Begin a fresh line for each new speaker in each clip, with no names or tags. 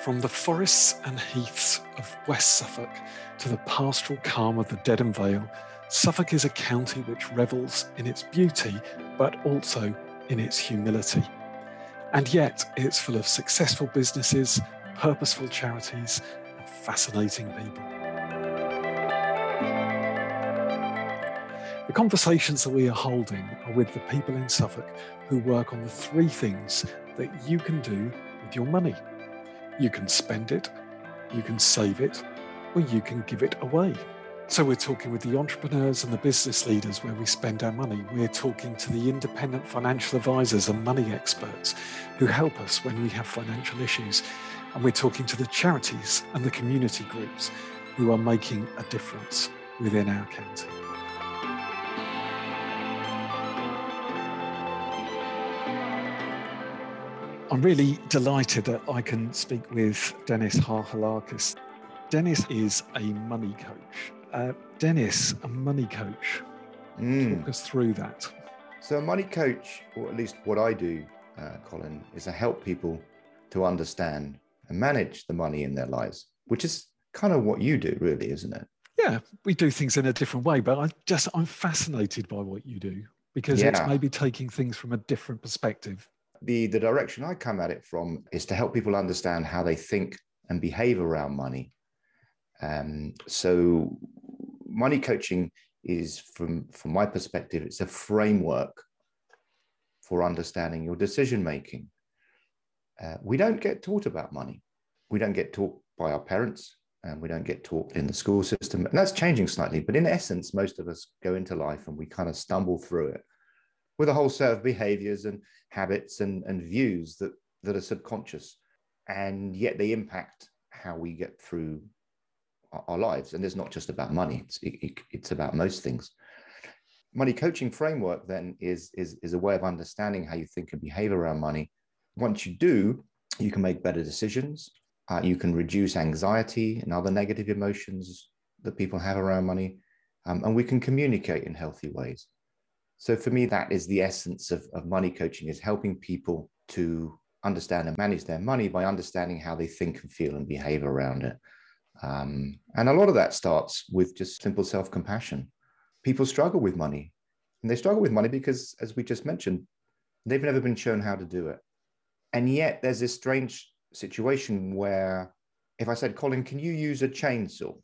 From the forests and heaths of West Suffolk to the pastoral calm of the Dedham Vale, Suffolk is a county which revels in its beauty, but also in its humility. And yet, it's full of successful businesses, purposeful charities, and fascinating people. The conversations that we are holding are with the people in Suffolk who work on the three things that you can do with your money. You can spend it, you can save it, or you can give it away. So we're talking with the entrepreneurs and the business leaders where we spend our money. We're talking to the independent financial advisors and money experts who help us when we have financial issues. And we're talking to the charities and the community groups who are making a difference within our county. I'm really delighted that I can speak with Dennis Harhalakis. Dennis is a money coach. Uh, Dennis, a money coach. Mm. Talk us through that.
So, a money coach, or at least what I do, uh, Colin, is to help people to understand and manage the money in their lives, which is kind of what you do, really, isn't it?
Yeah, we do things in a different way, but I just I'm fascinated by what you do because yeah. it's maybe taking things from a different perspective
the the direction I come at it from is to help people understand how they think and behave around money. Um, so money coaching is from from my perspective, it's a framework for understanding your decision making. Uh, we don't get taught about money. We don't get taught by our parents, and we don't get taught in the school system. And that's changing slightly, but in essence, most of us go into life and we kind of stumble through it with a whole set of behaviors and habits and, and views that, that are subconscious. And yet they impact how we get through our, our lives. And it's not just about money, it's, it, it's about most things. Money coaching framework then is, is, is a way of understanding how you think and behave around money. Once you do, you can make better decisions. Uh, you can reduce anxiety and other negative emotions that people have around money. Um, and we can communicate in healthy ways. So for me, that is the essence of, of money coaching is helping people to understand and manage their money by understanding how they think and feel and behave around it. Um, and a lot of that starts with just simple self compassion. People struggle with money, and they struggle with money because, as we just mentioned, they've never been shown how to do it. And yet, there's this strange situation where if I said, Colin, can you use a chainsaw?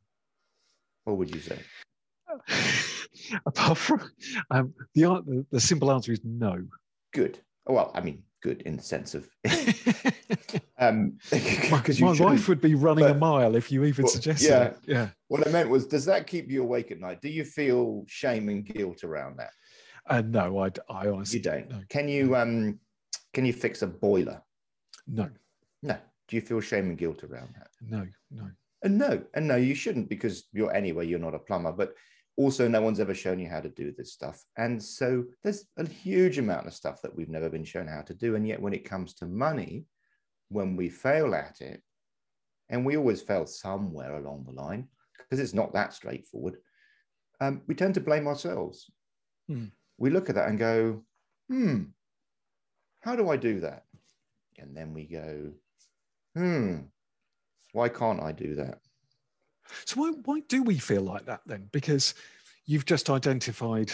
What would you say?
apart from um, the, the simple answer is no.
Good. Well, I mean, good in the sense of um,
my, my wife would be running but, a mile if you even well, suggested yeah, it.
Yeah. What I meant was, does that keep you awake at night? Do you feel shame and guilt around that?
Uh, no, I, I honestly
you don't. No. Can you um, can you fix a boiler?
No.
No. Do you feel shame and guilt around that?
No. No.
And no, and no, you shouldn't because you're anyway. You're not a plumber, but also no one's ever shown you how to do this stuff. And so there's a huge amount of stuff that we've never been shown how to do. And yet when it comes to money when we fail at it and we always fail somewhere along the line because it's not that straightforward um, we tend to blame ourselves. Hmm. we look at that and go hmm how do i do that? And then we go hmm why can't i do that
so why, why do we feel like that then? Because you've just identified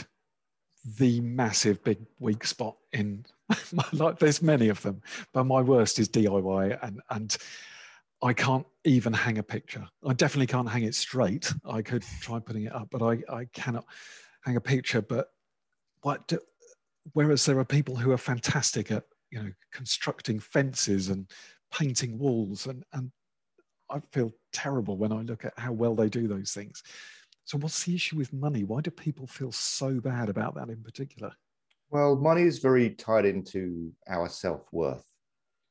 the massive big weak spot in my life. There's many of them, but my worst is DIY and and I can't even hang a picture. I definitely can't hang it straight. I could try putting it up, but I, I cannot hang a picture. But what do, whereas there are people who are fantastic at you know constructing fences and painting walls and and I feel terrible when I look at how well they do those things. So, what's the issue with money? Why do people feel so bad about that in particular?
Well, money is very tied into our self worth,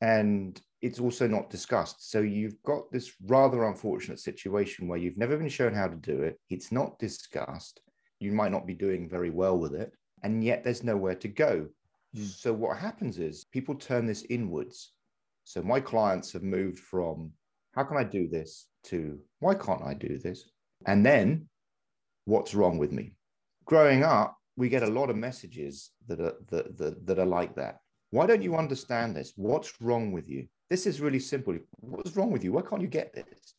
and it's also not discussed. So, you've got this rather unfortunate situation where you've never been shown how to do it, it's not discussed, you might not be doing very well with it, and yet there's nowhere to go. Mm. So, what happens is people turn this inwards. So, my clients have moved from how can I do this? To why can't I do this? And then what's wrong with me? Growing up, we get a lot of messages that are that, that, that are like that. Why don't you understand this? What's wrong with you? This is really simple. What's wrong with you? Why can't you get this?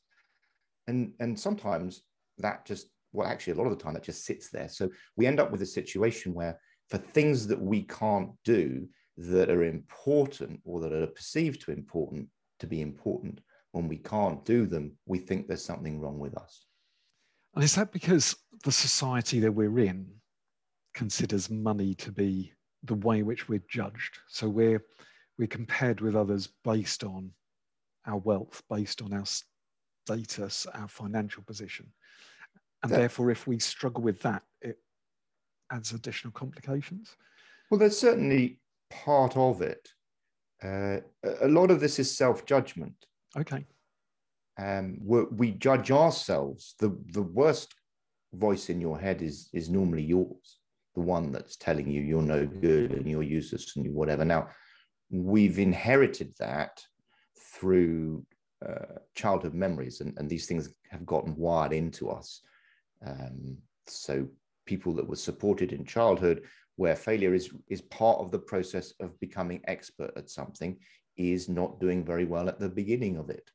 And and sometimes that just well, actually, a lot of the time that just sits there. So we end up with a situation where for things that we can't do that are important or that are perceived to important to be important, when we can't do them, we think there's something wrong with us.
And is that because the society that we're in considers money to be the way in which we're judged? So we're we're compared with others based on our wealth, based on our status, our financial position. And that, therefore, if we struggle with that, it adds additional complications.
Well, there's certainly part of it. Uh, a lot of this is self judgment.
Okay.
Um, we judge ourselves. The, the worst voice in your head is, is normally yours, the one that's telling you you're no good and you're useless and you whatever. Now, we've inherited that through uh, childhood memories, and, and these things have gotten wired into us. Um, so people that were supported in childhood, where failure is is part of the process of becoming expert at something, is not doing very well at the beginning of it.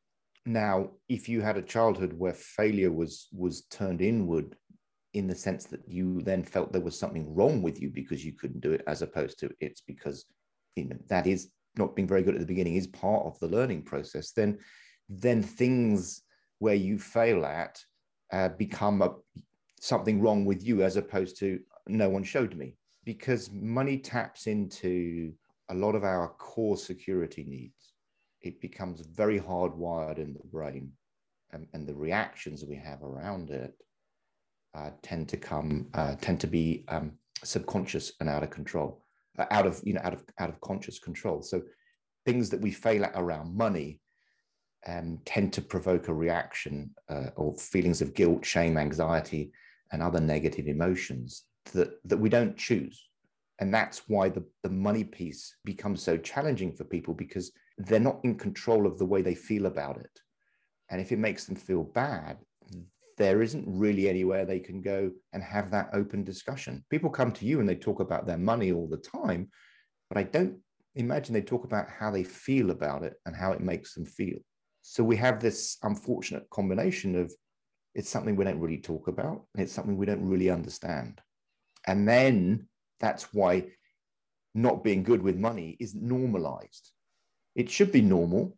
Now, if you had a childhood where failure was was turned inward in the sense that you then felt there was something wrong with you because you couldn't do it, as opposed to it's because you know that is not being very good at the beginning is part of the learning process, then then things where you fail at uh, become a, something wrong with you as opposed to no one showed me because money taps into a lot of our core security needs. It becomes very hardwired in the brain, and, and the reactions we have around it uh, tend to come uh, tend to be um, subconscious and out of control, uh, out of you know out of out of conscious control. So things that we fail at around money um, tend to provoke a reaction uh, or feelings of guilt, shame, anxiety, and other negative emotions that, that we don't choose. And that's why the, the money piece becomes so challenging for people because they're not in control of the way they feel about it. And if it makes them feel bad, there isn't really anywhere they can go and have that open discussion. People come to you and they talk about their money all the time, but I don't imagine they talk about how they feel about it and how it makes them feel. So we have this unfortunate combination of it's something we don't really talk about and it's something we don't really understand. And then that's why not being good with money is normalized. It should be normal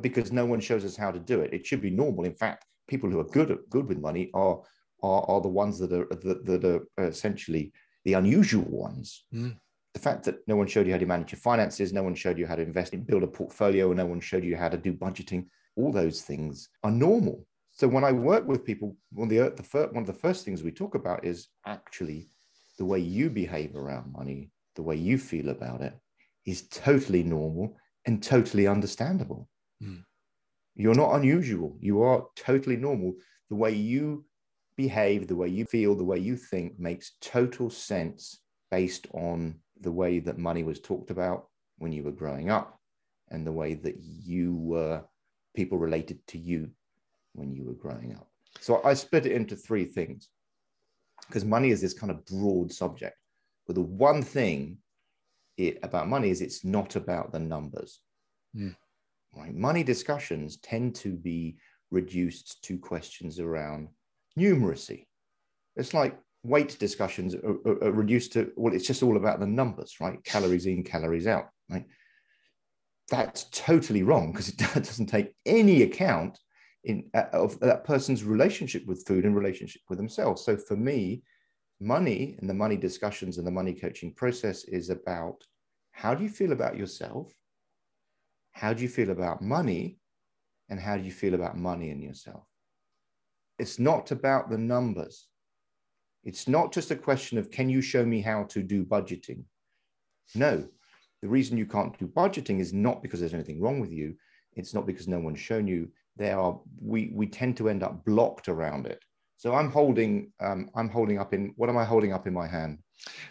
because no one shows us how to do it. It should be normal. In fact, people who are good at, good with money are, are, are the ones that are that, that are essentially the unusual ones. Mm the fact that no one showed you how to manage your finances, no one showed you how to invest in build a portfolio, no one showed you how to do budgeting, all those things are normal. So when I work with people, one of the, the first, one of the first things we talk about is actually the way you behave around money, the way you feel about it is totally normal and totally understandable. Mm. You're not unusual. You are totally normal. The way you behave, the way you feel, the way you think makes total sense based on the way that money was talked about when you were growing up and the way that you were people related to you when you were growing up. So I split it into three things because money is this kind of broad subject. But the one thing it, about money is it's not about the numbers. Mm. Right? Money discussions tend to be reduced to questions around numeracy. It's like weight discussions are, are, are, reduced to well it's just all about the numbers right calories in calories out right that's totally wrong because it doesn't take any account in uh, of that person's relationship with food and relationship with themselves so for me money and the money discussions and the money coaching process is about how do you feel about yourself how do you feel about money and how do you feel about money and yourself it's not about the numbers it's not just a question of can you show me how to do budgeting? No, the reason you can't do budgeting is not because there's anything wrong with you. It's not because no one's shown you. There are we we tend to end up blocked around it. So I'm holding um, I'm holding up in what am I holding up in my hand?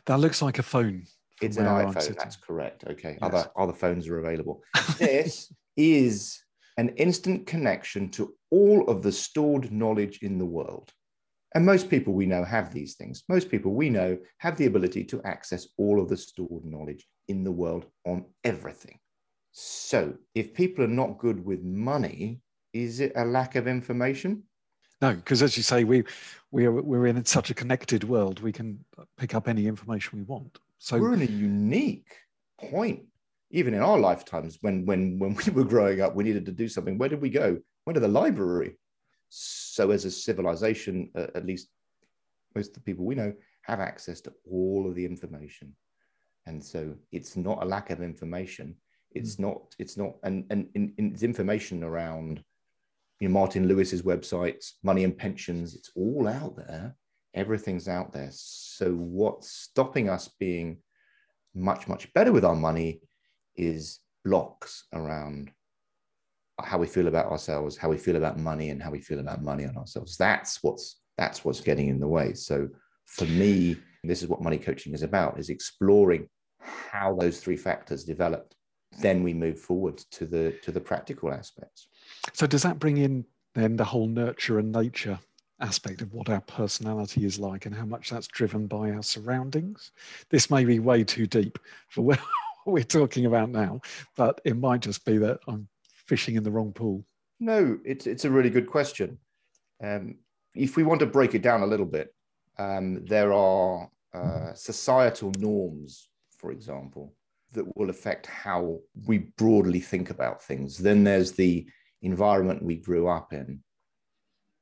That looks like a phone.
It's an iPhone. That's correct. Okay. Yes. Other other phones are available. this is an instant connection to all of the stored knowledge in the world. And most people we know have these things. Most people we know have the ability to access all of the stored knowledge in the world on everything. So, if people are not good with money, is it a lack of information?
No, because as you say, we we are we're in such a connected world. We can pick up any information we want. So
we're in a unique point. Even in our lifetimes, when when when we were growing up, we needed to do something. Where did we go? Went to the library. So, as a civilization, uh, at least most of the people we know have access to all of the information, and so it's not a lack of information it's mm. not. It's not. And and in, it's information around, you know, Martin Lewis's website, money and pensions. It's all out there. Everything's out there. So what's stopping us being much much better with our money is blocks around how we feel about ourselves, how we feel about money, and how we feel about money on ourselves. That's what's that's what's getting in the way. So for me, this is what money coaching is about: is exploring how those three factors developed then we move forward to the to the practical aspects
so does that bring in then the whole nurture and nature aspect of what our personality is like and how much that's driven by our surroundings? This may be way too deep for what we're talking about now but it might just be that i'm fishing in the wrong pool.
No it's it's a really good question. Um, if we want to break it down a little bit um, there are uh, societal norms for example that will affect how we broadly think about things. Then there's the environment we grew up in.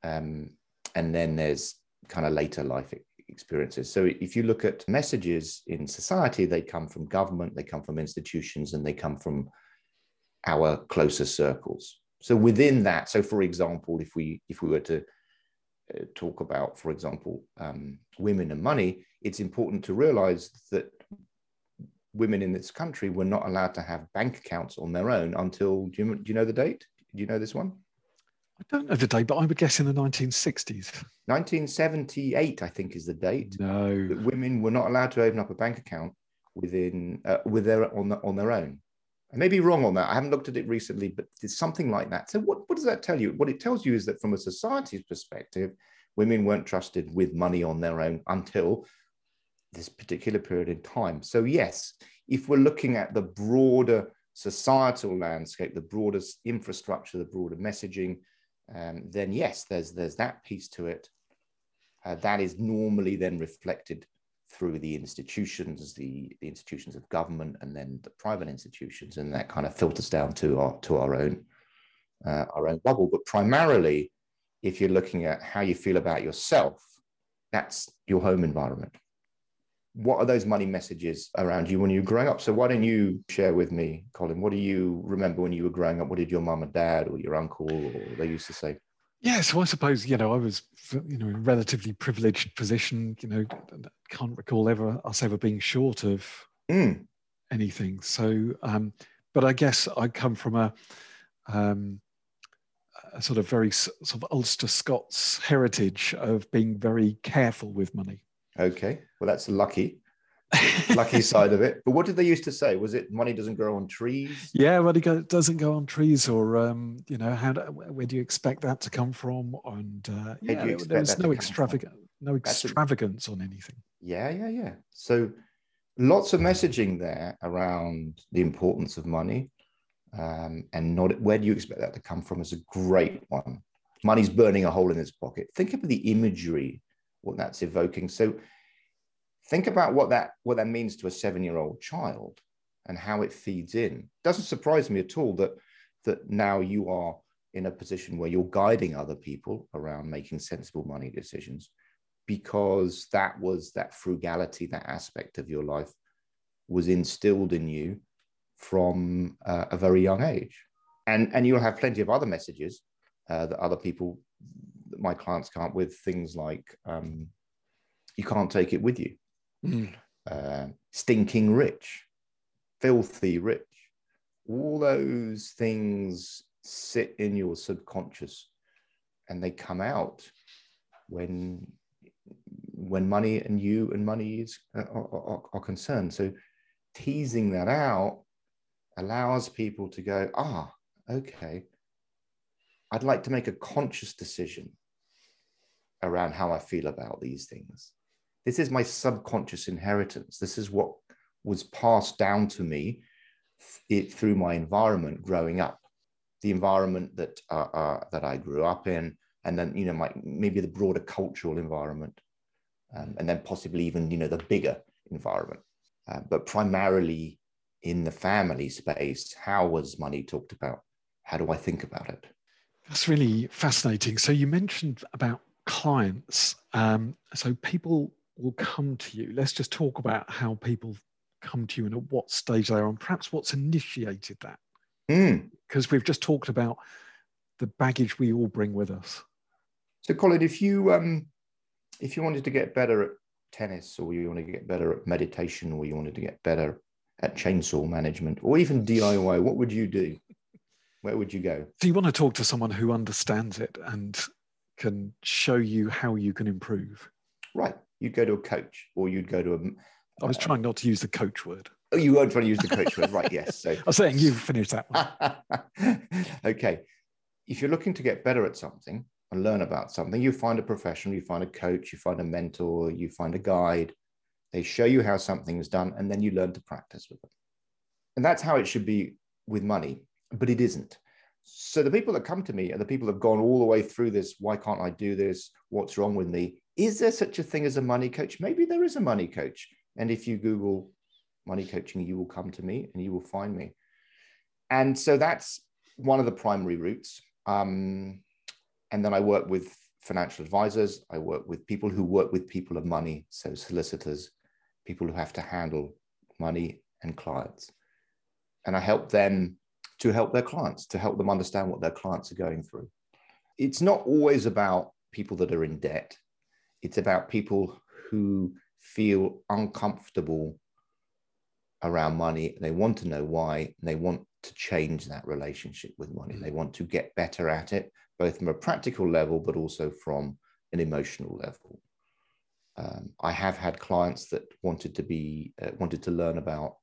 Um, and then there's kind of later life experiences. So if you look at messages in society, they come from government, they come from institutions, and they come from our closer circles. So within that, so for example, if we if we were to uh, talk about, for example, um, women and money, it's important to realize that women in this country were not allowed to have bank accounts on their own until do you, do you know the date? Do you know this one?
I don't know the date, but I would guess in the 1960s.
1978, I think, is the date.
No,
that women were not allowed to open up a bank account within uh, with their on the, on their own. I may be wrong on that. I haven't looked at it recently, but it's something like that. So what, what does that tell you? What it tells you is that from a society's perspective, women weren't trusted with money on their own until this particular period in time. So, yes, if we're looking at the broader societal landscape, the broader infrastructure, the broader messaging, um, then yes, there's there's that piece to it. Uh, that is normally then reflected through the institutions, the, the institutions of government, and then the private institutions, and that kind of filters down to our to our own uh, our own bubble. But primarily, if you're looking at how you feel about yourself, that's your home environment what are those money messages around you when you were growing up? So why don't you share with me, Colin? What do you remember when you were growing up? What did your mum and dad or your uncle or they used to say?
Yeah, so I suppose you know I was you know in a relatively privileged position. You know, can't recall ever us ever being short of mm. anything. So, um, but I guess I come from a, um, a sort of very sort of Ulster Scots heritage of being very careful with money.
Okay, well that's lucky. lucky side of it. But what did they used to say? Was it money doesn't grow on trees?
Yeah, money go, doesn't go on trees, or um, you know, how do, where do you expect that to come from? And uh, yeah, there, there was no extravagant, no extravagance a, on anything.
Yeah, yeah, yeah. So lots of messaging there around the importance of money, um, and not where do you expect that to come from? Is a great one. Money's burning a hole in its pocket. Think of the imagery what that's evoking. So think about what that what that means to a seven-year-old child and how it feeds in. Doesn't surprise me at all that that now you are in a position where you're guiding other people around making sensible money decisions because that was that frugality, that aspect of your life was instilled in you from uh, a very young age. And, and you'll have plenty of other messages uh, that other people my clients come up with things like um, you can't take it with you, mm. uh, stinking rich, filthy rich. All those things sit in your subconscious and they come out when when money and you and money is uh, are, are, are, concerned so teasing that out allows people to go ah okay i'd like to make a conscious decision around how I feel about these things. This is my subconscious inheritance. This is what was passed down to me it through my environment growing up, the environment that uh, uh, that I grew up in, and then you know my maybe the broader cultural environment, um, and then possibly even you know the bigger environment. Uh, but primarily in the family space, how was money talked about? How do I think about it?
That's really fascinating. So you mentioned about clients. Um, so people will come to you. Let's just talk about how people come to you and at what stage they're on, perhaps what's initiated that. Because mm. we've just talked about the baggage we all bring with us.
So, Colin, if you um, if you wanted to get better at tennis, or you want to get better at meditation, or you wanted to get better at chainsaw management, or even DIY, what would you do? Where would you go?
Do you want to talk to someone who understands it and can show you how you can improve?
Right. You'd go to a coach, or you'd go to a
I was uh, trying not to use the coach word.
Oh, you weren't trying to use the coach word, right? Yes. So
I was saying you finished that one.
okay. If you're looking to get better at something and learn about something, you find a professional, you find a coach, you find a mentor, you find a guide. They show you how something is done, and then you learn to practice with them. And that's how it should be with money, but it isn't. So the people that come to me are the people that have gone all the way through this. Why can't I do this? What's wrong with me? Is there such a thing as a money coach? Maybe there is a money coach. And if you Google money coaching, you will come to me and you will find me. And so that's one of the primary routes. Um, and then I work with financial advisors. I work with people who work with people of money, so solicitors, people who have to handle money and clients. And I help them to help their clients, to help them understand what their clients are going through. It's not always about people that are in debt, it's about people who feel uncomfortable around money. They want to know why, and they want to change that relationship with money. They want to get better at it, both from a practical level, but also from an emotional level. Um, I have had clients that wanted to be uh, wanted to learn about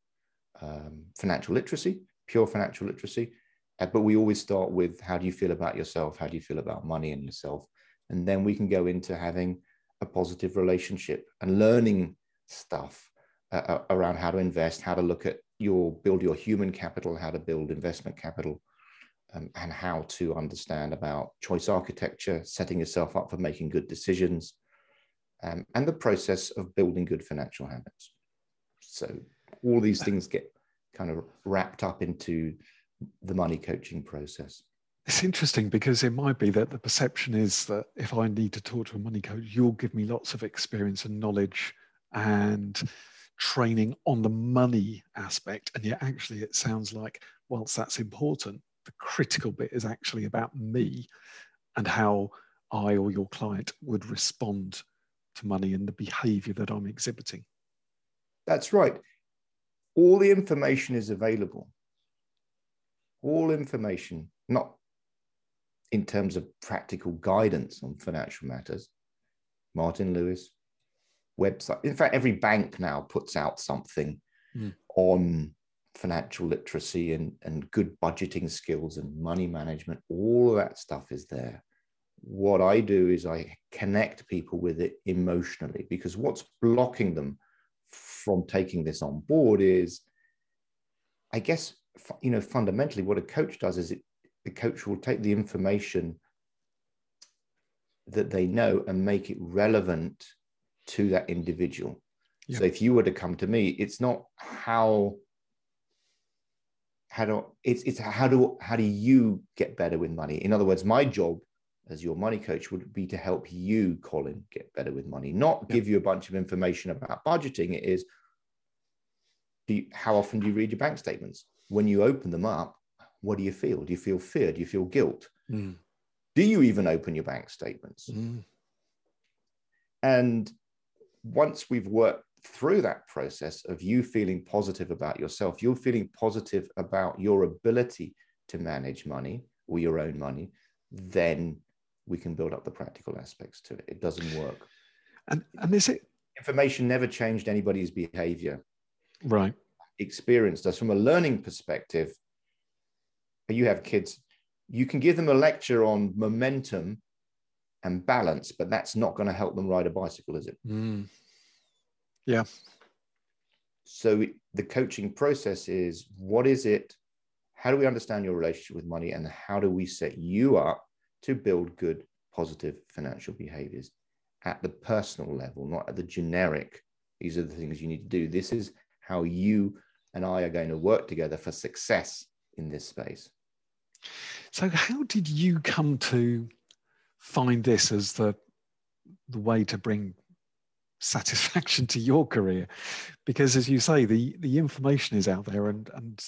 um, financial literacy, pure financial literacy, uh, but we always start with how do you feel about yourself? How do you feel about money and yourself? And then we can go into having a positive relationship and learning stuff uh, uh, around how to invest, how to look at your build your human capital, how to build investment capital, um, and how to understand about choice architecture, setting yourself up for making good decisions, um, and the process of building good financial habits. So all these things get kind of wrapped up into the money coaching process.
It's interesting because it might be that the perception is that if I need to talk to a money coach, you'll give me lots of experience and knowledge and training on the money aspect. And yet, actually, it sounds like, whilst that's important, the critical bit is actually about me and how I or your client would respond to money and the behavior that I'm exhibiting.
That's right. All the information is available. All information, not in terms of practical guidance on financial matters. Martin Lewis website. In fact, every bank now puts out something mm. on financial literacy and, and good budgeting skills and money management. All of that stuff is there. What I do is I connect people with it emotionally because what's blocking them from taking this on board is, I guess, you know, fundamentally what a coach does is it the coach will take the information that they know and make it relevant to that individual. Yep. So if you were to come to me, it's not how how do it's it's how do how do you get better with money? In other words, my job as your money coach would be to help you, Colin, get better with money, not give you a bunch of information about budgeting. It is you, how often do you read your bank statements? When you open them up, what do you feel? Do you feel fear? Do you feel guilt? Mm. Do you even open your bank statements? Mm. And once we've worked through that process of you feeling positive about yourself, you're feeling positive about your ability to manage money or your own money, then we can build up the practical aspects to it. It doesn't work.
And, and is it
information never changed anybody's behavior?
Right.
Experience does. From a learning perspective, you have kids, you can give them a lecture on momentum and balance, but that's not going to help them ride a bicycle, is it?
Mm. Yeah.
so the coaching process is what is it? How do we understand your relationship with money? And how do we set you up to build good, positive financial behaviors at the personal level, not at the generic? These are the things you need to do. This is how you and I are going to work together for success in this space.
So, how did you come to find this as the the way to bring satisfaction to your career? Because, as you say, the the information is out there, and and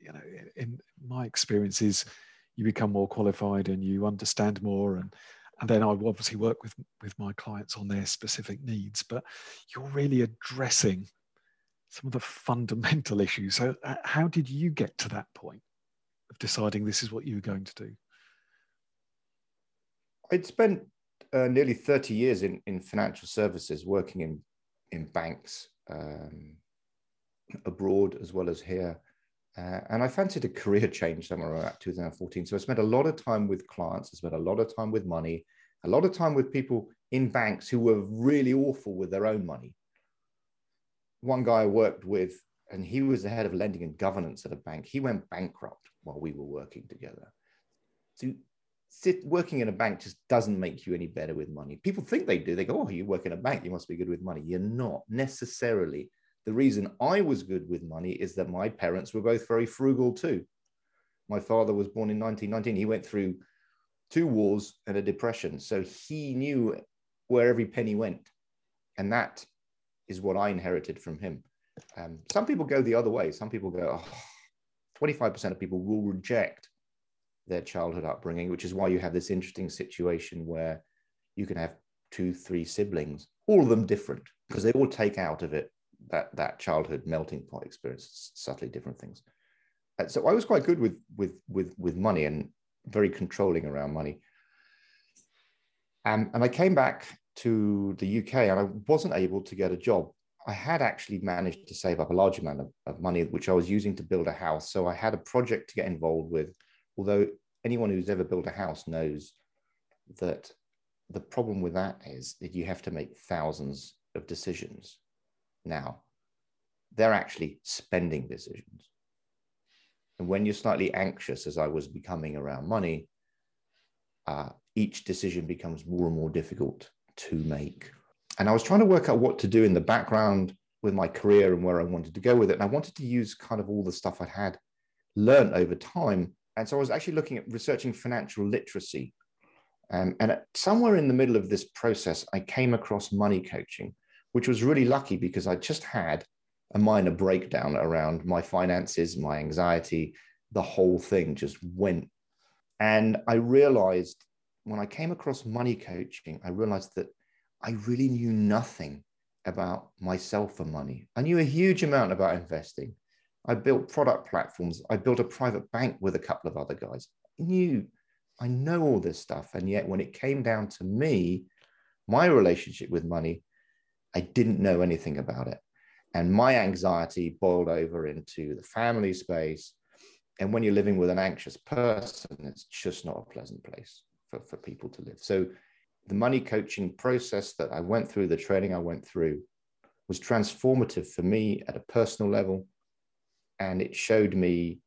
you know, in my experiences, you become more qualified and you understand more, and and then I obviously work with with my clients on their specific needs. But you're really addressing some of the fundamental issues. So, uh, how did you get to that point of deciding this is what you were going to do?
I'd spent uh, nearly 30 years in, in financial services, working in, in banks um, abroad as well as here. Uh, and I fancied a career change somewhere around 2014. So I spent a lot of time with clients, I spent a lot of time with money, a lot of time with people in banks who were really awful with their own money one guy I worked with, and he was the head of lending and governance at a bank. He went bankrupt while we were working together. So sit, working in a bank just doesn't make you any better with money. People think they do. They go, "Oh, you work in a bank, you must be good with money." You're not necessarily. The reason I was good with money is that my parents were both very frugal too. My father was born in 1919. He went through two wars and a depression, so he knew where every penny went, and that is what I inherited from him. Um, some people go the other way. Some people go, oh, 25% of people will reject their childhood upbringing, which is why you have this interesting situation where you can have two, three siblings, all of them different, because they all take out of it that, that childhood melting pot experience, subtly different things. And so I was quite good with, with, with, with money and very controlling around money. Um, and I came back to the UK and I wasn't able to get a job. I had actually managed to save up a large amount of, of, money, which I was using to build a house. So I had a project to get involved with. Although anyone who's ever built a house knows that the problem with that is that you have to make thousands of decisions. Now, they're actually spending decisions. And when you're slightly anxious, as I was becoming around money, uh, each decision becomes more and more difficult to make. And I was trying to work out what to do in the background with my career and where I wanted to go with it. And I wanted to use kind of all the stuff I'd had learned over time. And so I was actually looking at researching financial literacy. Um, and somewhere in the middle of this process, I came across money coaching, which was really lucky because I just had a minor breakdown around my finances, my anxiety, the whole thing just went. And I realized when I came across money coaching, I realized that I really knew nothing about myself and money. I knew a huge amount about investing. I built product platforms. I built a private bank with a couple of other guys. I knew, I know all this stuff. And yet, when it came down to me, my relationship with money, I didn't know anything about it. And my anxiety boiled over into the family space. And when you're living with an anxious person, it's just not a pleasant place for, for people to live. So the money coaching process that I went through, the training I went through, was transformative for me at a personal level. And it showed me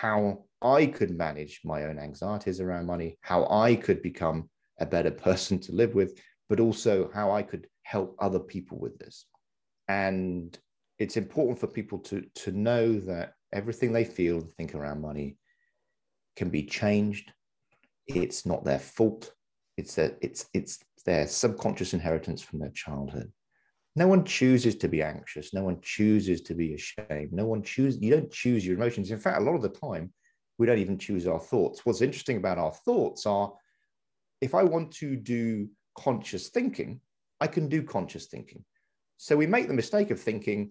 how I could manage my own anxieties around money, how I could become a better person to live with, but also how I could help other people with this. And it's important for people to, to know that everything they feel and think around money can be changed it's not their fault. It's that it's it's their subconscious inheritance from their childhood. No one chooses to be anxious. No one chooses to be ashamed. No one chooses. You don't choose your emotions. In fact, a lot of the time, we don't even choose our thoughts. What's interesting about our thoughts are, if I want to do conscious thinking, I can do conscious thinking. So we make the mistake of thinking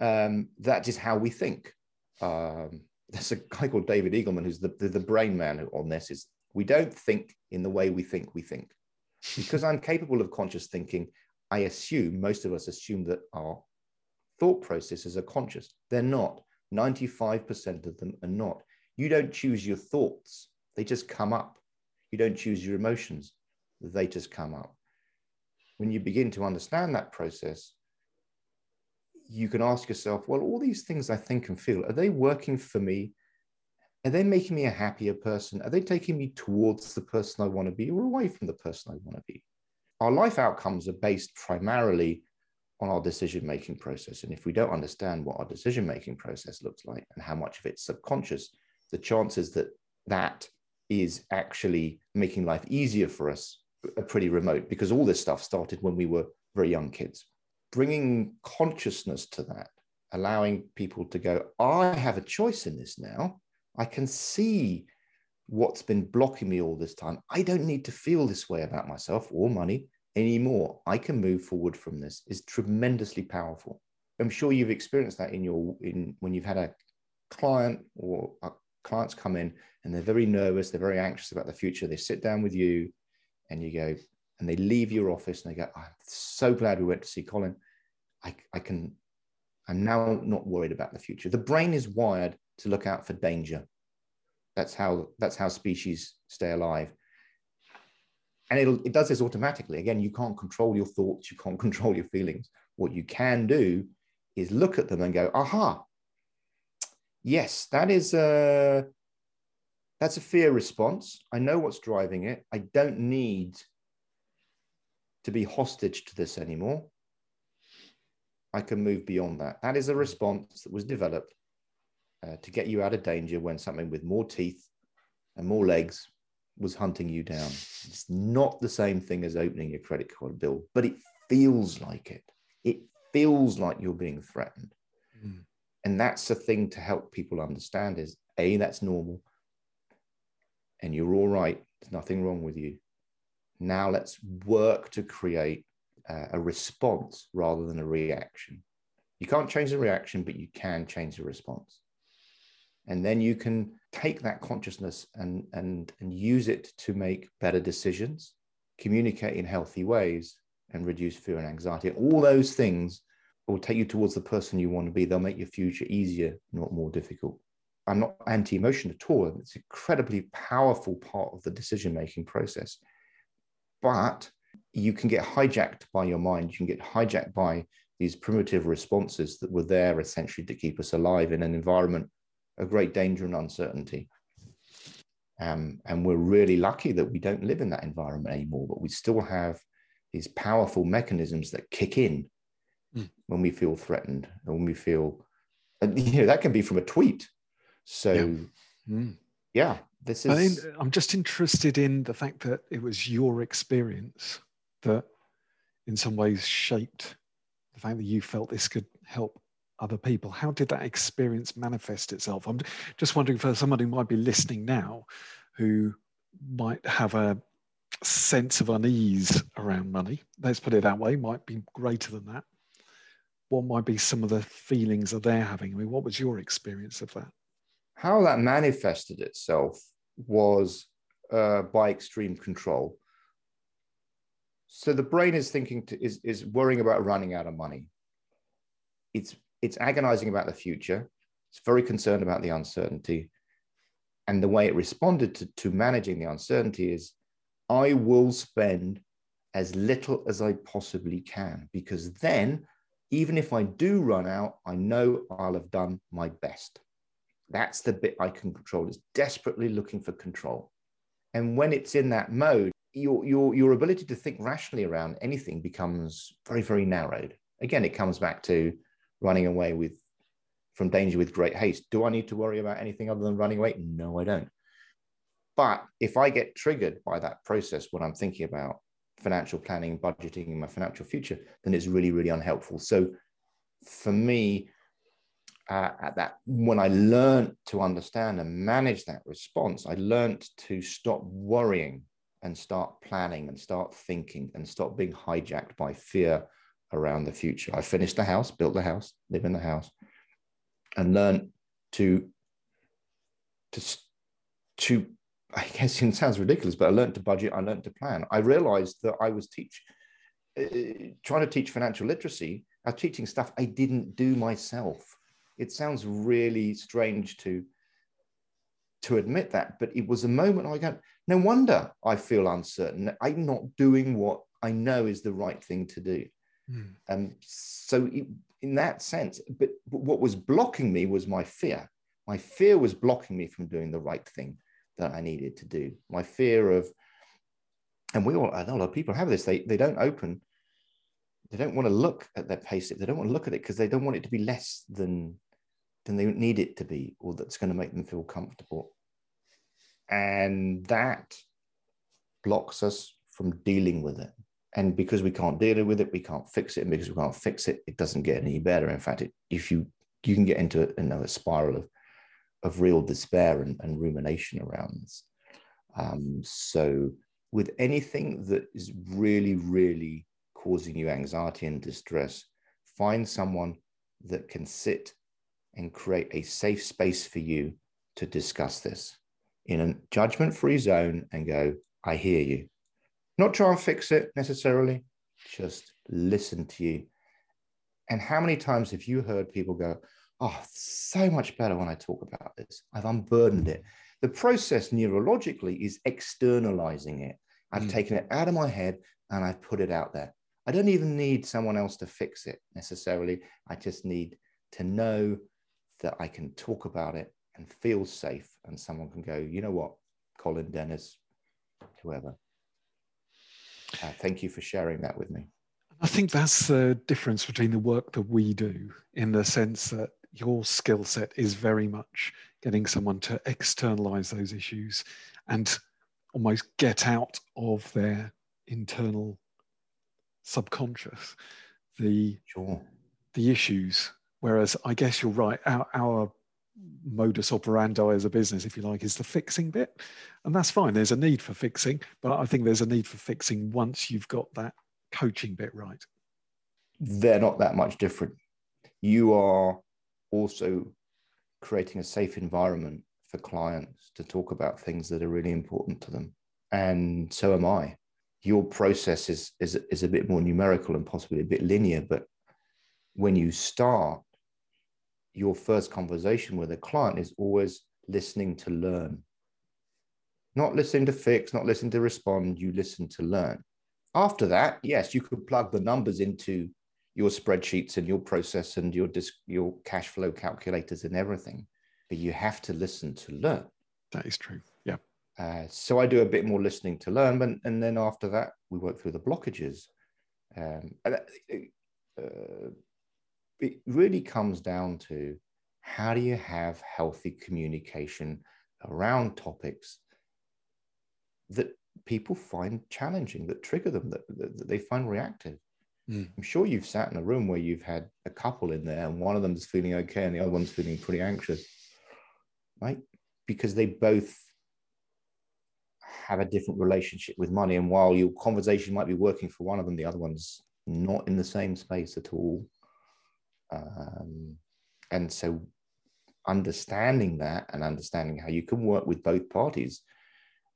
um, that is how we think. Um, there's a guy called David Eagleman who's the, the, the brain man on this is we don't think in the way we think we think. Because I'm capable of conscious thinking, I assume, most of us assume that our thought processes are conscious. They're not. 95% of them are not. You don't choose your thoughts, they just come up. You don't choose your emotions, they just come up. When you begin to understand that process, you can ask yourself, well, all these things I think and feel, are they working for me? Are they making me a happier person? Are they taking me towards the person I want to be or away from the person I want to be? Our life outcomes are based primarily on our decision making process. And if we don't understand what our decision making process looks like and how much of it's subconscious, the chances that that is actually making life easier for us are pretty remote because all this stuff started when we were very young kids. Bringing consciousness to that, allowing people to go, I have a choice in this now. I can see what's been blocking me all this time. I don't need to feel this way about myself or money anymore. I can move forward from this is tremendously powerful. I'm sure you've experienced that in your in when you've had a client or clients come in and they're very nervous, they're very anxious about the future. They sit down with you and you go, and they leave your office and they go, I'm so glad we went to see Colin. I, I can, I'm now not worried about the future. The brain is wired to look out for danger. That's how that's how species stay alive. And it'll, it does this automatically. Again, you can't control your thoughts, you can't control your feelings. What you can do is look at them and go, aha, yes, that is a that's a fear response. I know what's driving it. I don't need to be hostage to this anymore. I can move beyond that. That is a response that was developed uh, to get you out of danger when something with more teeth and more legs was hunting you down. It's not the same thing as opening your credit card bill, but it feels like it. It feels like you're being threatened. Mm. And that's the thing to help people understand is A, that's normal. And you're all right. There's nothing wrong with you. Now let's work to create uh, a response rather than a reaction. You can't change the reaction, but you can change the response. And then you can take that consciousness and, and, and use it to make better decisions, communicate in healthy ways, and reduce fear and anxiety. All those things will take you towards the person you want to be. They'll make your future easier, not more difficult. I'm not anti emotion at all. It's an incredibly powerful part of the decision making process. But you can get hijacked by your mind. You can get hijacked by these primitive responses that were there essentially to keep us alive in an environment of great danger and uncertainty. Um, and we're really lucky that we don't live in that environment anymore, but we still have these powerful mechanisms that kick in mm. when we feel threatened and when we feel, and, you know, that can be from a tweet. So, yeah, mm. yeah this is. I
mean, I'm just interested in the fact that it was your experience that, in some ways, shaped the fact that you felt this could help other people. How did that experience manifest itself? I'm just wondering for someone who might be listening now, who might have a sense of unease around money. Let's put it that way. Might be greater than that what might be some of the feelings that they're having? I mean, what was your experience of that?
How that manifested itself was uh, by extreme control. So the brain is thinking to, is is worrying about running out of money. It's it's agonizing about the future. It's very concerned about the uncertainty. And the way it responded to, to managing the uncertainty is I will spend as little as I possibly can because then even if I do run out, I know I'll have done my best. That's the bit I can control, is desperately looking for control. And when it's in that mode, your, your, your ability to think rationally around anything becomes very, very narrowed. Again, it comes back to running away with from danger with great haste. Do I need to worry about anything other than running away? No, I don't. But if I get triggered by that process when I'm thinking about financial planning, budgeting in my financial future, then it's really, really unhelpful. So for me, uh, at that, when I learned to understand and manage that response, I learned to stop worrying and start planning and start thinking and stop being hijacked by fear around the future. I finished the house, built the house, live in the house, and learned to to to I guess it sounds ridiculous, but I learned to budget. I learned to plan. I realized that I was teach uh, trying to teach financial literacy. I was teaching stuff I didn't do myself. It sounds really strange to to admit that, but it was a moment I go, no wonder I feel uncertain. I'm not doing what I know is the right thing to do. Mm. Um, so it, in that sense. But, but what was blocking me was my fear. My fear was blocking me from doing the right thing that I needed to do. My fear of, and we all, a lot of people have this, they, they don't open, they don't want to look at their payslip. They don't want to look at it because they don't want it to be less than, than they need it to be, or that's going to make them feel comfortable. And that blocks us from dealing with it. And because we can't deal with it, we can't fix it. And because we can't fix it, it doesn't get any better. In fact, it, if you you can get into another spiral of of real despair and, and rumination around this. Um, so, with anything that is really, really causing you anxiety and distress, find someone that can sit and create a safe space for you to discuss this in a judgment free zone and go, I hear you. Not try and fix it necessarily, just listen to you. And how many times have you heard people go, Oh, so much better when I talk about this? I've unburdened it. The process neurologically is externalizing it. I've mm. taken it out of my head and I've put it out there. I don't even need someone else to fix it necessarily. I just need to know that I can talk about it and feel safe. And someone can go, you know what, Colin Dennis, whoever. Uh, thank you for sharing that with me.
I think that's the difference between the work that we do in the sense that your skill set is very much getting someone to externalize those issues and almost get out of their internal subconscious the
sure.
the issues whereas i guess you're right our, our modus operandi as a business, if you like, is the fixing bit. And that's fine. There's a need for fixing, but I think there's a need for fixing once you've got that coaching bit right.
They're not that much different. You are also creating a safe environment for clients to talk about things that are really important to them. And so am I. Your process is, is, is a bit more numerical and possibly a bit linear, but when you start, your first conversation with a client is always listening to learn. Not listening to fix, not listening to respond, you listen to learn. After that, yes, you could plug the numbers into your spreadsheets and your process and your disc, your cash flow calculators and everything, but you have to listen to learn.
That is true. Yeah.
Uh, so I do a bit more listening to learn, and, and then after that, we work through the blockages. Um, and, uh, it really comes down to how do you have healthy communication around topics that people find challenging, that trigger them, that, that, that they find reactive. Mm. I'm sure you've sat in a room where you've had a couple in there and one of them's feeling okay and the other one's feeling pretty anxious, right? Because they both have a different relationship with money. And while your conversation might be working for one of them, the other one's not in the same space at all. Um, and so understanding that and understanding how you can work with both parties,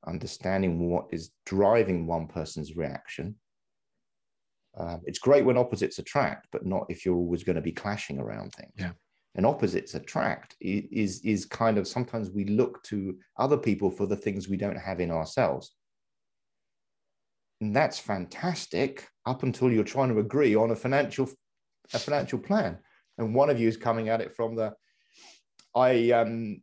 understanding what is driving one person's reaction. Um, it's great when opposites attract, but not if you're always going to be clashing around things.
Yeah.
And opposites attract is is kind of sometimes we look to other people for the things we don't have in ourselves. And that's fantastic up until you're trying to agree on a financial a financial plan, and one of you is coming at it from the, I um,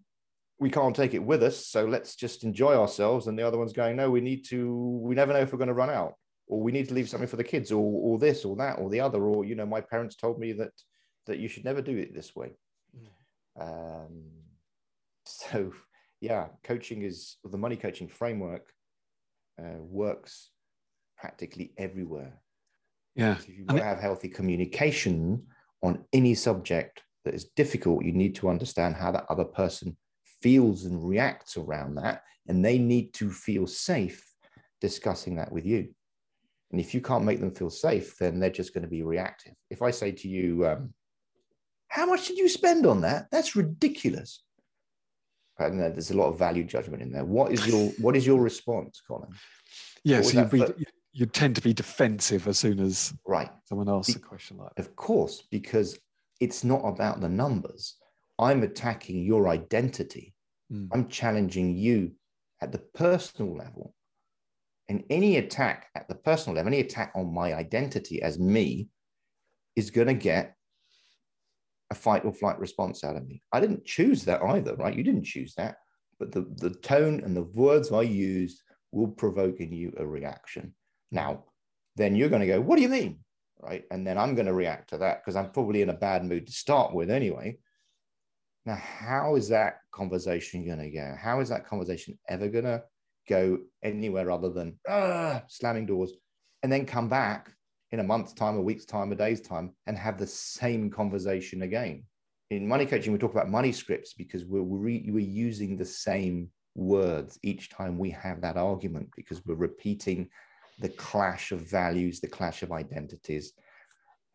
we can't take it with us, so let's just enjoy ourselves, and the other one's going, no, we need to, we never know if we're going to run out, or we need to leave something for the kids, or or this, or that, or the other, or you know, my parents told me that that you should never do it this way. Mm. Um, so yeah, coaching is the money coaching framework uh, works practically everywhere.
Yeah.
If you want to have healthy communication on any subject that is difficult, you need to understand how that other person feels and reacts around that. And they need to feel safe discussing that with you. And if you can't make them feel safe, then they're just going to be reactive. If I say to you, um, How much did you spend on that? That's ridiculous. And there's a lot of value judgment in there. What is your what is your response, Colin?
Yes, yeah, so you tend to be defensive as soon as
right
someone asks be- a question like that.
Of course, because it's not about the numbers. I'm attacking your identity. Mm. I'm challenging you at the personal level. And any attack at the personal level, any attack on my identity as me is going to get a fight or flight response out of me. I didn't choose that either, right? You didn't choose that, but the, the tone and the words I used will provoke in you a reaction. Now, then you're going to go, What do you mean? Right. And then I'm going to react to that because I'm probably in a bad mood to start with anyway. Now, how is that conversation going to go? How is that conversation ever going to go anywhere other than ah, slamming doors and then come back in a month's time, a week's time, a day's time, and have the same conversation again? In money coaching, we talk about money scripts because we're, we're, we're using the same words each time we have that argument because we're repeating the clash of values, the clash of identities.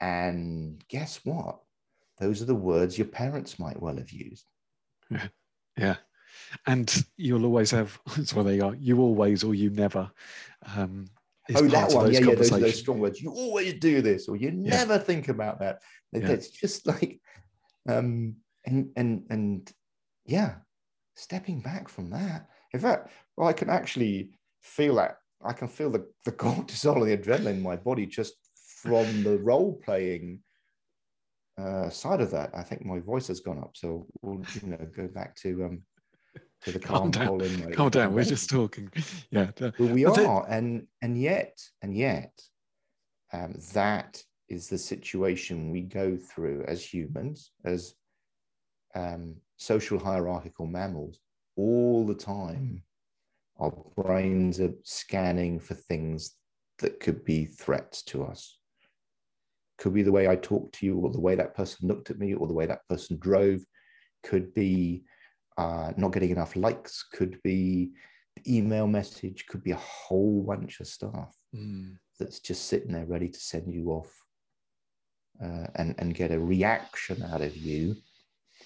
And guess what? Those are the words your parents might well have used.
Yeah. yeah. And you'll always have, that's where they are, you always or you never. Um,
oh, that one. Yeah, yeah, those, those strong words. You always do this, or you yeah. never think about that. Yeah. It's just like, um, and, and, and yeah, stepping back from that. In fact, well, I can actually feel that. I can feel the, the cortisol and the adrenaline in my body just from the role playing uh, side of that. I think my voice has gone up. So we'll you know go back to um to the calm,
calm down. calm down. We're just talking. Yeah.
Well, we are, and and yet and yet, um, that is the situation we go through as humans, as um, social hierarchical mammals all the time. Our brains are scanning for things that could be threats to us. Could be the way I talked to you, or the way that person looked at me, or the way that person drove. Could be uh, not getting enough likes. Could be email message. Could be a whole bunch of stuff mm. that's just sitting there ready to send you off uh, and and get a reaction out of you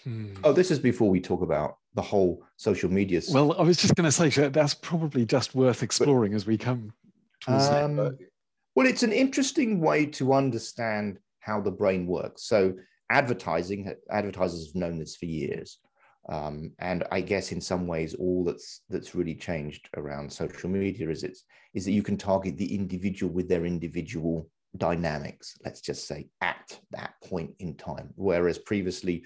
Hmm. Oh, this is before we talk about the whole social media.
Well, I was just going to say that's probably just worth exploring but, as we come towards um,
it. Well, it's an interesting way to understand how the brain works. So, advertising, advertisers have known this for years. Um, and I guess in some ways, all that's that's really changed around social media is it's is that you can target the individual with their individual dynamics. Let's just say at that point in time, whereas previously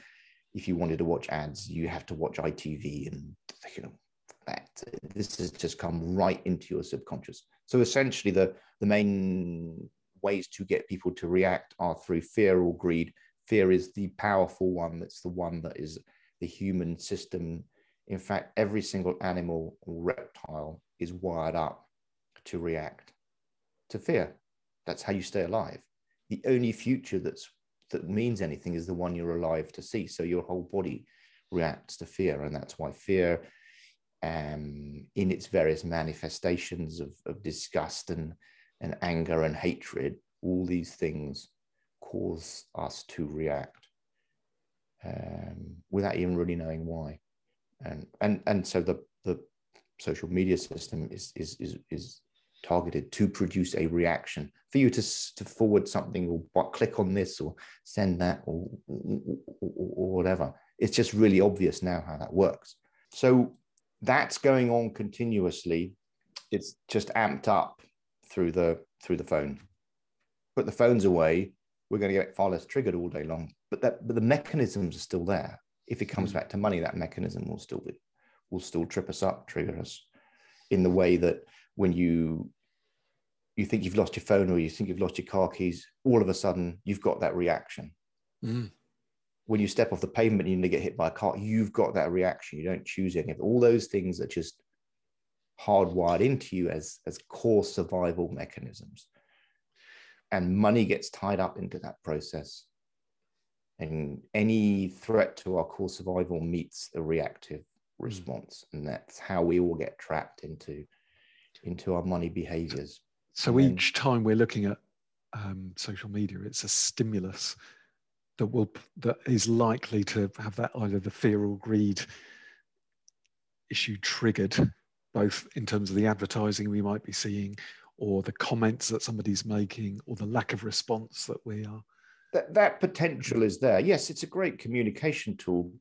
if you wanted to watch ads, you have to watch ITV and you know that this has just come right into your subconscious. So essentially, the the main ways to get people to react are through fear or greed. Fear is the powerful one. That's the one that is the human system. In fact, every single animal or reptile is wired up to react to fear. That's how you stay alive. The only future that's that means anything is the one you're alive to see. So your whole body reacts to fear. And that's why fear, um, in its various manifestations of, of disgust and, and anger and hatred, all these things cause us to react um, without even really knowing why. And, and, and so the, the social media system is, is, is, is targeted to produce a reaction for you to, to forward something or click on this or send that or, or, or whatever. It's just really obvious now how that works. So that's going on continuously. It's just amped up through the through the phone. Put the phones away, we're going to get far less triggered all day long. But that but the mechanisms are still there. If it comes hmm. back to money, that mechanism will still be will still trip us up, trigger us in the way that when you you think you've lost your phone or you think you've lost your car keys, all of a sudden you've got that reaction. Mm. When you step off the pavement and you get hit by a car, you've got that reaction. You don't choose any of it. All those things are just hardwired into you as, as core survival mechanisms. And money gets tied up into that process. And any threat to our core survival meets a reactive hmm. response. And that's how we all get trapped into into our money behaviors.
So and each then, time we're looking at um, social media, it's a stimulus that will that is likely to have that either the fear or greed issue triggered, both in terms of the advertising we might be seeing, or the comments that somebody's making, or the lack of response that we are.
That that potential is there. Yes, it's a great communication tool,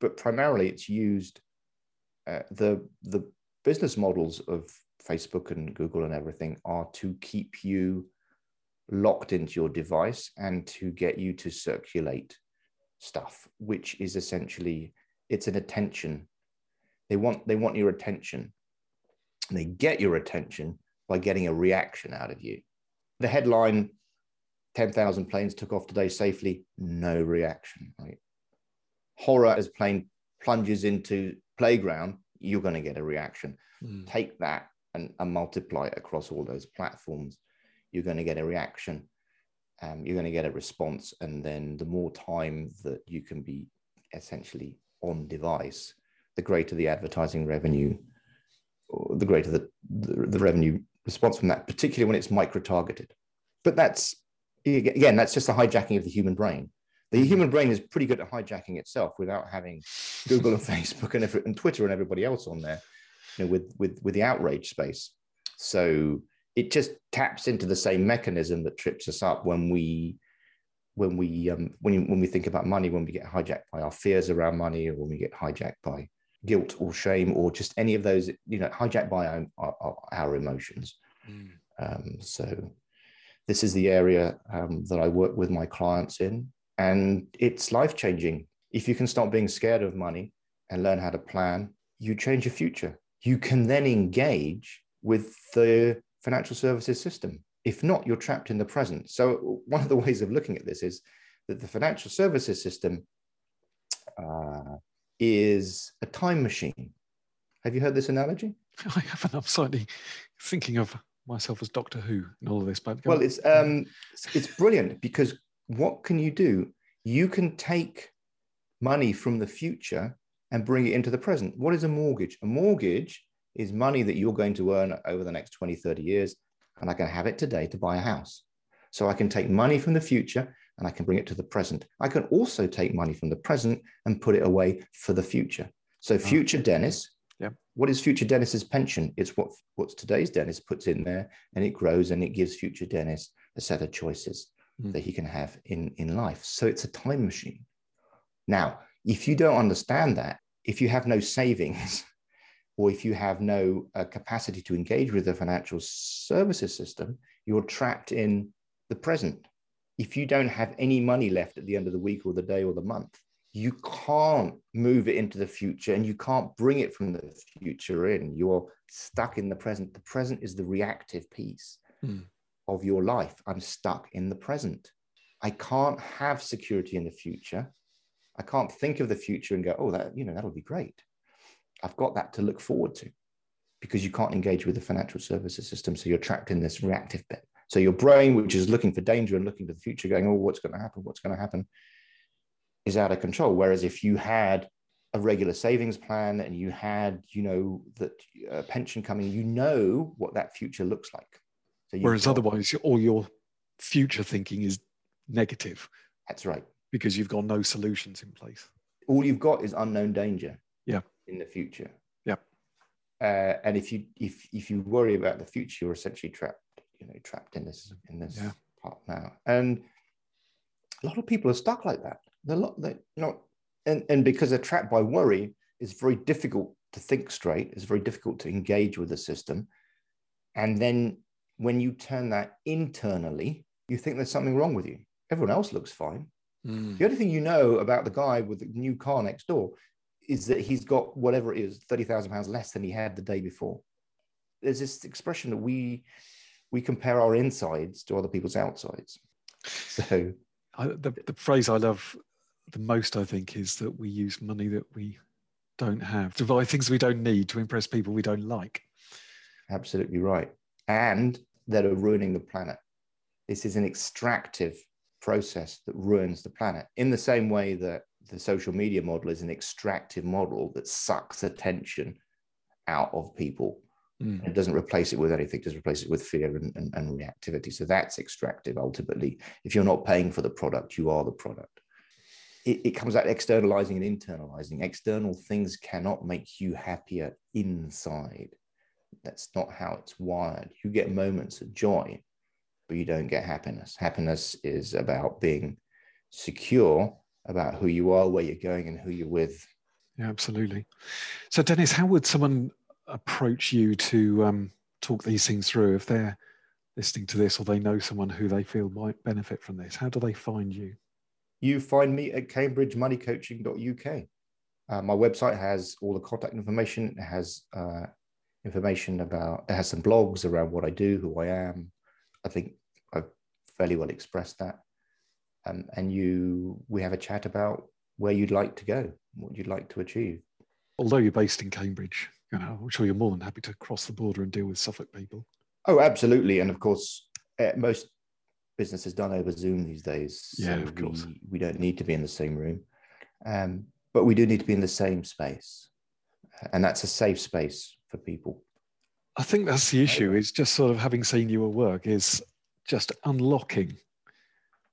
but primarily it's used. Uh, the the business models of Facebook and Google and everything are to keep you locked into your device and to get you to circulate stuff, which is essentially it's an attention. They want they want your attention. And they get your attention by getting a reaction out of you. The headline 10,000 planes took off today safely, no reaction, right? Horror as plane plunges into playground, you're going to get a reaction. Mm. Take that and, and, multiply it across all those platforms, you're going to get a reaction. Um, you're going to get a response. And then the more time that you can be essentially on device, the greater the advertising revenue, the greater the, the, the revenue response from that, particularly when it's micro targeted. But that's again, that's just the hijacking of the human brain. The mm-hmm. human brain is pretty good at hijacking itself without having Google and Facebook and, every, and Twitter and everybody else on there, you know, with, with, with the outrage space. So it just taps into the same mechanism that trips us up when we when we um, when, you, when we think about money, when we get hijacked by our fears around money, or when we get hijacked by guilt or shame, or just any of those, you know, hijacked by our, our, our emotions. Mm. Um, so this is the area um, that I work with my clients in, and it's life changing. If you can stop being scared of money and learn how to plan, you change your future. You can then engage with the financial services system. If not, you're trapped in the present. So, one of the ways of looking at this is that the financial services system uh, is a time machine. Have you heard this analogy?
I haven't. I'm slightly thinking of myself as Doctor Who and all of this. But
well, it's um, it's brilliant because what can you do? You can take money from the future and bring it into the present. What is a mortgage? A mortgage is money that you're going to earn over the next 20, 30 years, and I can have it today to buy a house. So I can take money from the future and I can bring it to the present. I can also take money from the present and put it away for the future. So future Dennis
yeah.
What is future Dennis's pension? It's what what's today's Dennis puts in there, and it grows and it gives future Dennis a set of choices mm. that he can have in in life. So it's a time machine. Now, if you don't understand that, if you have no savings, or if you have no uh, capacity to engage with the financial services system, you're trapped in the present. If you don't have any money left at the end of the week or the day or the month, you can't move it into the future and you can't bring it from the future in. You're stuck in the present. The present is the reactive piece mm. of your life. I'm stuck in the present. I can't have security in the future. I can't think of the future and go, oh, that, you know, that'll be great. I've got that to look forward to because you can't engage with the financial services system. So you're trapped in this reactive bit. So your brain, which is looking for danger and looking to the future, going, oh, what's going to happen? What's going to happen? is out of control. Whereas if you had a regular savings plan and you had, you know, that uh, pension coming, you know what that future looks like.
So Whereas got, otherwise, all your future thinking is negative.
That's right.
Because you've got no solutions in place.
All you've got is unknown danger.
Yeah.
In the future.
Yeah.
Uh, and if you if if you worry about the future, you're essentially trapped. You know, trapped in this in this yeah. part now. And a lot of people are stuck like that they're not, they're not and, and because they're trapped by worry, it's very difficult to think straight. It's very difficult to engage with the system. And then when you turn that internally, you think there's something wrong with you. Everyone else looks fine. Mm. The only thing you know about the guy with the new car next door is that he's got whatever it is, thirty thousand pounds less than he had the day before. There's this expression that we we compare our insides to other people's outsides. So
I, the, the phrase I love the most I think is that we use money that we don't have to buy things we don't need to impress people we don't like.
Absolutely right. And that are ruining the planet. This is an extractive process that ruins the planet in the same way that the social media model is an extractive model that sucks attention out of people. Mm. It doesn't replace it with anything, just replace it with fear and, and, and reactivity. So that's extractive ultimately. If you're not paying for the product, you are the product it, it comes out externalizing and internalizing. External things cannot make you happier inside. That's not how it's wired. You get moments of joy, but you don't get happiness. Happiness is about being secure about who you are, where you're going, and who you're with.
Yeah, absolutely. So, Dennis, how would someone approach you to um, talk these things through if they're listening to this or they know someone who they feel might benefit from this? How do they find you?
you find me at cambridgemoneycoaching.uk. Uh, my website has all the contact information. It has uh, information about, it has some blogs around what I do, who I am. I think fairly well expressed that. Um, and you, we have a chat about where you'd like to go, what you'd like to achieve.
Although you're based in Cambridge, you know, I'm sure you're more than happy to cross the border and deal with Suffolk people.
Oh, absolutely. And of course, uh, most business is done over Zoom these days.
Yeah, so of course.
We, we, don't need to be in the same room. Um, but we do need to be in the same space. And that's a safe space for people.
I think that's the issue, is just sort of having seen you at work, is just unlocking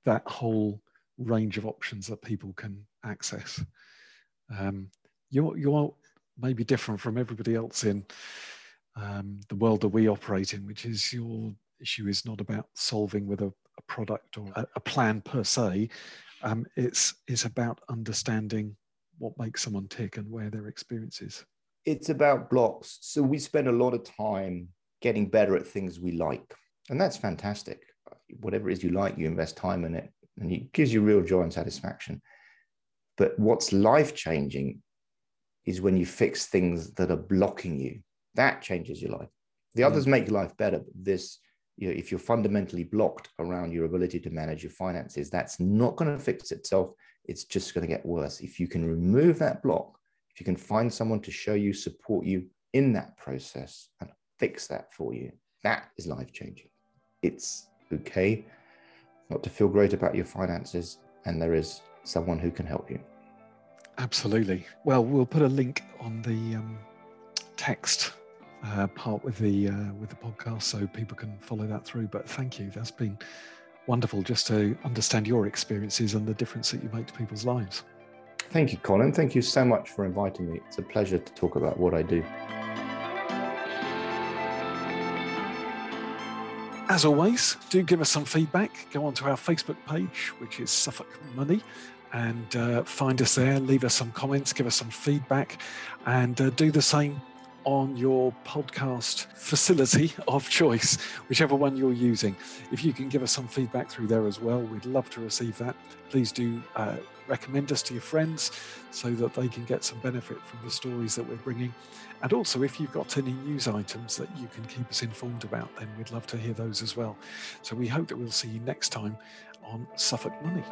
that whole range of options that people can access. Um, you're, you're maybe different from everybody else in um, the world that we operate in, which is your issue is not about solving with a, a product or a, a, plan per se. Um, it's it's about understanding what makes someone tick and where their experience is.
It's about blocks. So we spend a lot of time getting better at things we like, and that's fantastic. Whatever it is you like, you invest time in it, and it gives you real joy and satisfaction. But what's life changing is when you fix things that are blocking you. That changes your life. The others mm. make your life better. But this, you know, if you're fundamentally blocked around your ability to manage your finances, that's not going to fix itself. It's just going to get worse. If you can remove that block, if you can find someone to show you, support you in that process and fix that for you, that is life changing. It's okay not to feel great about your finances, and there is someone who can help you.
Absolutely. Well, we'll put a link on the um, text uh, part with the uh, with the podcast so people can follow that through. But thank you. That's been wonderful just to understand your experiences and the difference that you make to people's lives.
Thank you, Colin. Thank you so much for inviting me. It's a pleasure to talk about what I do.
As always, do give us some feedback. Go onto our Facebook page, which is Suffolk Money, and uh, find us there. Leave us some comments, give us some feedback, and uh, do the same on your podcast facility of choice, whichever one you're using. If you can give us some feedback through there as well, we'd love to receive that. Please do uh, recommend us to your friends so that they can get some benefit from the stories that we're bringing. And also, if you've got any news items that you can keep us informed about, then we'd love to hear those as well. So we hope that we'll see you next time on Suffolk Money.